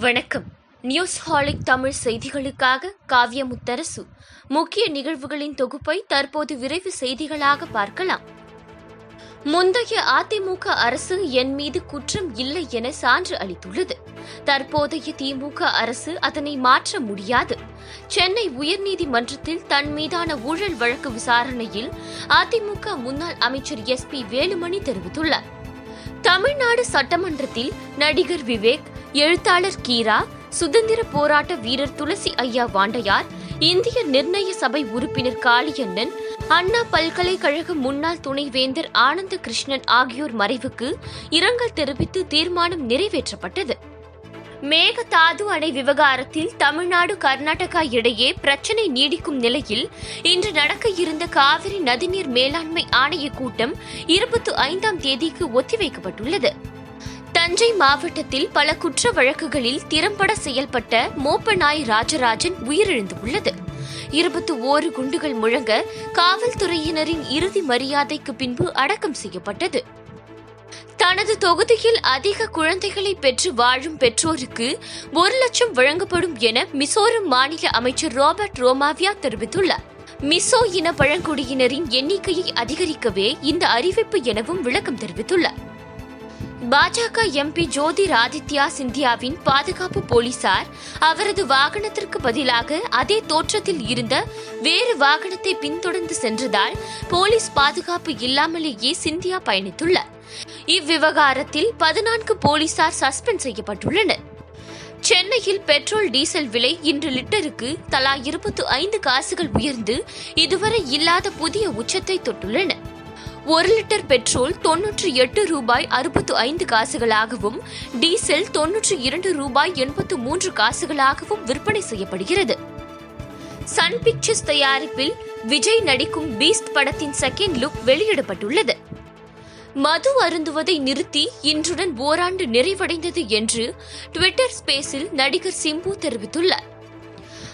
வணக்கம். நியூஸ் ஹாலிக் தமிழ் செய்திகளுக்காக காவிய முத்தரசு முக்கிய நிகழ்வுகளின் தொகுப்பை தற்போது விரைவு செய்திகளாக பார்க்கலாம். முந்தைய அதிமுக அரசு என் மீது குற்றம் இல்லை என சான்று அளித்துள்ளது. தற்போதைய திமுக அரசு அதனை மாற்ற முடியாது. சென்னை உயர்நீதிமன்றத்தில் தன் மீதான ஊழல் வழக்கு விசாரணையில் அதிமுக முன்னாள் அமைச்சர் எஸ் பி வேலுமணி தெரிவித்துள்ளார். தமிழ்நாடு சட்டமன்றத்தில் நடிகர் விவேக் எழுத்தாளர் கீரா சுதந்திர போராட்ட வீரர் துளசி ஐயா வாண்டையார் இந்திய நிர்ணய சபை உறுப்பினர் காளியண்ணன் அண்ணா பல்கலைக்கழக முன்னாள் துணைவேந்தர் ஆனந்த கிருஷ்ணன் ஆகியோர் மறைவுக்கு இரங்கல் தெரிவித்து தீர்மானம் நிறைவேற்றப்பட்டது. மேகதாது அணை விவகாரத்தில் தமிழ்நாடு கர்நாடகா இடையே பிரச்சினை நீடிக்கும் நிலையில் இன்று நடக்க இருந்த காவிரி நதிநீர் மேலாண்மை ஆணைய கூட்டம் இருபத்தி ஐந்தாம் தேதிக்கு ஒத்திவைக்கப்பட்டுள்ளது. தஞ்சை மாவட்டத்தில் பல குற்ற வழக்குகளில் திறம்பட செயல்பட்ட மோப்பநாய் ராஜராஜன் உயிரிழந்துள்ளது. இருபத்தி ஓரு குண்டுகள் முழங்க காவல்துறையினரின் இறுதி மரியாதைக்கு பின்பு அடக்கம் செய்யப்பட்டது. தனது தொகுதியில் அதிக குழந்தைகளை பெற்று வாழும் பெற்றோருக்கு ஒரு லட்சம் வழங்கப்படும் என மிசோரம் மாநில அமைச்சர் ராபர்ட் ரோமாவியா தெரிவித்துள்ளார். மிசோ இன பழங்குடியினரின் எண்ணிக்கையை அதிகரிக்கவே இந்த அறிவிப்பு எனவும் விளக்கம் தெரிவித்துள்ளார். பாஜக எம்பி ஜோதிராதித்யா சிந்தியாவின் பாதுகாப்பு போலீசார் அவரது வாகனத்திற்கு பதிலாக அதே தோற்றத்தில் இருந்த வேறு வாகனத்தை பின்தொடர்ந்து சென்றதால் போலீஸ் பாதுகாப்பு இல்லாமலேயே சிந்தியா பயணித்துள்ளார். இவ்விவகாரத்தில் பதினான்கு போலீசார் சஸ்பெண்ட் செய்யப்பட்டுள்ளனர். சென்னையில் பெட்ரோல் டீசல் விலை இன்று லிட்டருக்கு தலா இருபத்து ஐந்து காசுகள் உயர்ந்து இதுவரை இல்லாத புதிய உச்சத்தை தொட்டுள்ளன. ஒரு லிட்டர் பெட்ரோல் தொன்னூற்றி எட்டு ரூபாய் அறுபத்து ஐந்து காசுகளாகவும் டீசல் தொன்னூற்றி இரண்டு ரூபாய் எண்பத்து மூன்று காசுகளாகவும் விற்பனை செய்யப்படுகிறது. சன் பிக்சர்ஸ் தயாரிப்பில் விஜய் நடிக்கும் பீஸ்ட் படத்தின் செகண்ட் லுக் வெளியிடப்பட்டுள்ளது. மது அருந்துவதை நிறுத்தி இன்றுடன் ஓராண்டு நிறைவடைந்தது என்று ட்விட்டர் ஸ்பேஸில் நடிகர் சிம்பு தெரிவித்துள்ளார்.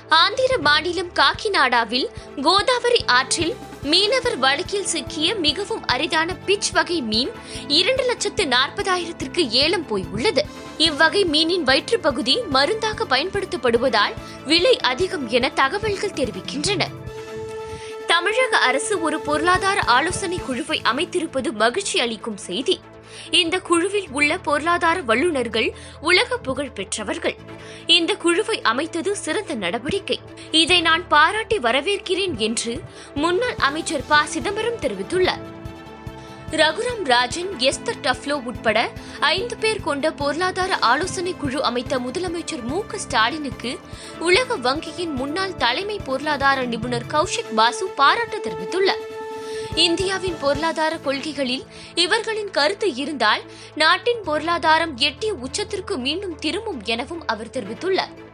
ஆந்திர மாநிலம் காக்கிநாடாவில் கோதாவரி ஆற்றில் மீனவர் வழக்கில் சிக்கிய மிகவும் அரிதான பிச் வகை மீன் இரண்டு லட்சத்து நாற்பதாயிரத்திற்கு ஏலம் போய் உள்ளது. இவ்வகை மீனின் வயிற்றுப்பகுதி மருந்தாக பயன்படுத்தப்படுவதால் விலை அதிகம் என தகவல்கள் தெரிவிக்கின்றன. தமிழக அரசு ஒரு பொருளாதார ஆலோசனை குழுவை அமைத்திருப்பது மகிழ்ச்சி அளிக்கும் செய்தி. இந்த குழுவில் உள்ள பொருளாதார வல்லுநர்கள் உலக புகழ் பெற்றவர்கள். இந்த குழுவை அமைத்தது சிறந்த நடவடிக்கை. இதை நான் பாராட்டி வரவேற்கிறேன் என்று முன்னாள் அமைச்சர் ப. சிதம்பரம் தெரிவித்துள்ளார். ரகுராம் ராஜன் எஸ்தர் டஃப்லோ உட்பட ஐந்து பேர் கொண்ட பொருளாதார ஆலோசனை குழு அமைத்த முதலமைச்சர் மு. க. ஸ்டாலினுக்கு உலக வங்கியின் முன்னாள் தலைமை பொருளாதார நிபுணர் கௌஷிக் பாசு பாராட்டு தெரிவித்துள்ளார். இந்தியாவின் பொருளாதார கொள்கைகளில் இவர்களின் கருத்து இருந்தால் நாட்டின் பொருளாதாரம் எட்டிய உச்சத்திற்கு மீண்டும் திரும்பும் எனவும் அவர் தெரிவித்துள்ளார்.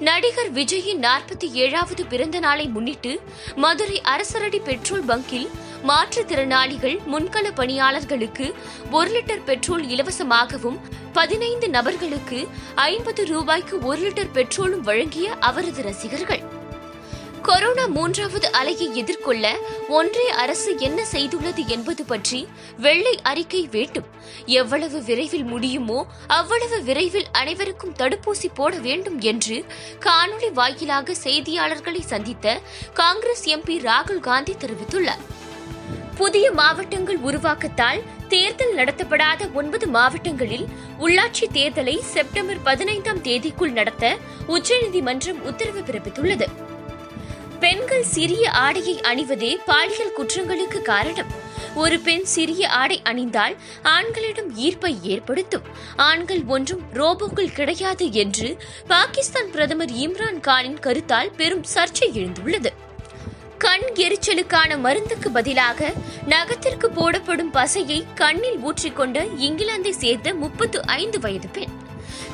நடிகர் விஜயின் நாற்பத்தி ஏழாவது பிறந்த நாளை முன்னிட்டு மதுரை அரசரடி பெட்ரோல் பங்கில் மாற்றுத்திறனாளிகள் முன்கள பணியாளர்களுக்கு ஒரு லிட்டர் பெட்ரோல் இலவசமாகவும் பதினைந்து நபர்களுக்கு ஐம்பது ரூபாய்க்கு ஒரு லிட்டர் பெட்ரோலும் வழங்கிய அவரது ரசிகர்கள். கொரோனா மூன்றாவது அலையை எதிர்கொள்ள ஒன்றிய அரசு என்ன செய்துள்ளது என்பது பற்றி வெள்ளை அறிக்கை வேண்டும். எவ்வளவு விரைவில் முடியுமோ அவ்வளவு விரைவில் அனைவருக்கும் தடுப்பூசி போட வேண்டும் என்று காணொலி வாயிலாக செய்தியாளர்களை சந்தித்த காங்கிரஸ் எம்பி ராகுல் காந்தி தெரிவித்துள்ளார். புதிய மாவட்டங்கள் உருவாக்கத்தால் தேர்தல் நடத்தப்படாத ஒன்பது மாவட்டங்களில் உள்ளாட்சி தேர்தலை செப்டம்பர் பதினைந்தாம் தேதிக்குள் நடத்த உச்சநீதிமன்றம் உத்தரவு பிறப்பித்துள்ளது. பெண்கள் சிறிய ஆடையை அணிவதே பாலியல் குற்றங்களுக்கு காரணம். ஒரு பெண் சிறிய ஆடை அணிந்தால் ஆண்களிடம் ஈர்ப்பை ஏற்படுத்தும். ஆண்கள் ஒன்றும் ரோபோக்கள் கிடையாது என்று பாகிஸ்தான் பிரதமர் இம்ரான் கானின் கருத்தால் பெரும் சர்ச்சை எழுந்துள்ளது. கண் எரிச்சலுக்கான மருந்துக்கு பதிலாக நகத்திற்கு போடப்படும் பசையை கண்ணில் ஊற்றிக்கொண்ட இங்கிலாந்தை சேர்ந்த முப்பத்து ஐந்து வயது பெண்.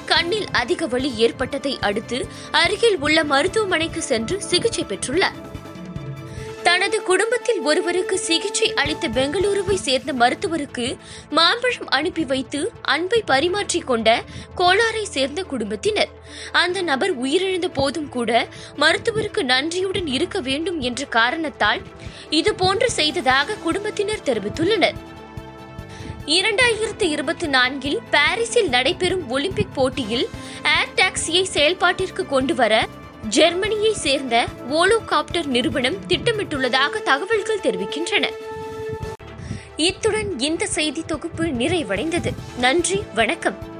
கண்ணில் அதிக வலி ஏற்பட்டதை அடுத்து அருகில் உள்ள மருத்துவமனைக்கு சென்று சிகிச்சை பெற்றுள்ளார். தனது குடும்பத்தில் ஒருவருக்கு சிகிச்சை அளித்த பெங்களூருவை சேர்ந்த மருத்துவருக்கு மாம்பழம் அனுப்பி வைத்து அன்பை பரிமாற்றிக் கொண்ட கோலாரை சேர்ந்த குடும்பத்தினர். அந்த நபர் உயிரிழந்த போதும் கூட மருத்துவருக்கு நன்றியுடன் இருக்க வேண்டும் என்ற காரணத்தால் இதுபோன்று செய்ததாக குடும்பத்தினர் தெரிவித்துள்ளனர். இரண்டாயிரத்து இருபத்தி நான்கில் பாரிஸில் நடைபெறும் ஒலிம்பிக் போட்டியில் ஏர் டாக்ஸியை செயல்பாட்டிற்கு கொண்டு வர ஜெர்மனியை சேர்ந்த ஓலோகாப்டர் நிறுவனம் திட்டமிட்டுள்ளதாக தகவல்கள் தெரிவிக்கின்றன. இத்துடன் இந்த செய்தி தொகுப்பு நிறைவடைந்தது. நன்றி வணக்கம்.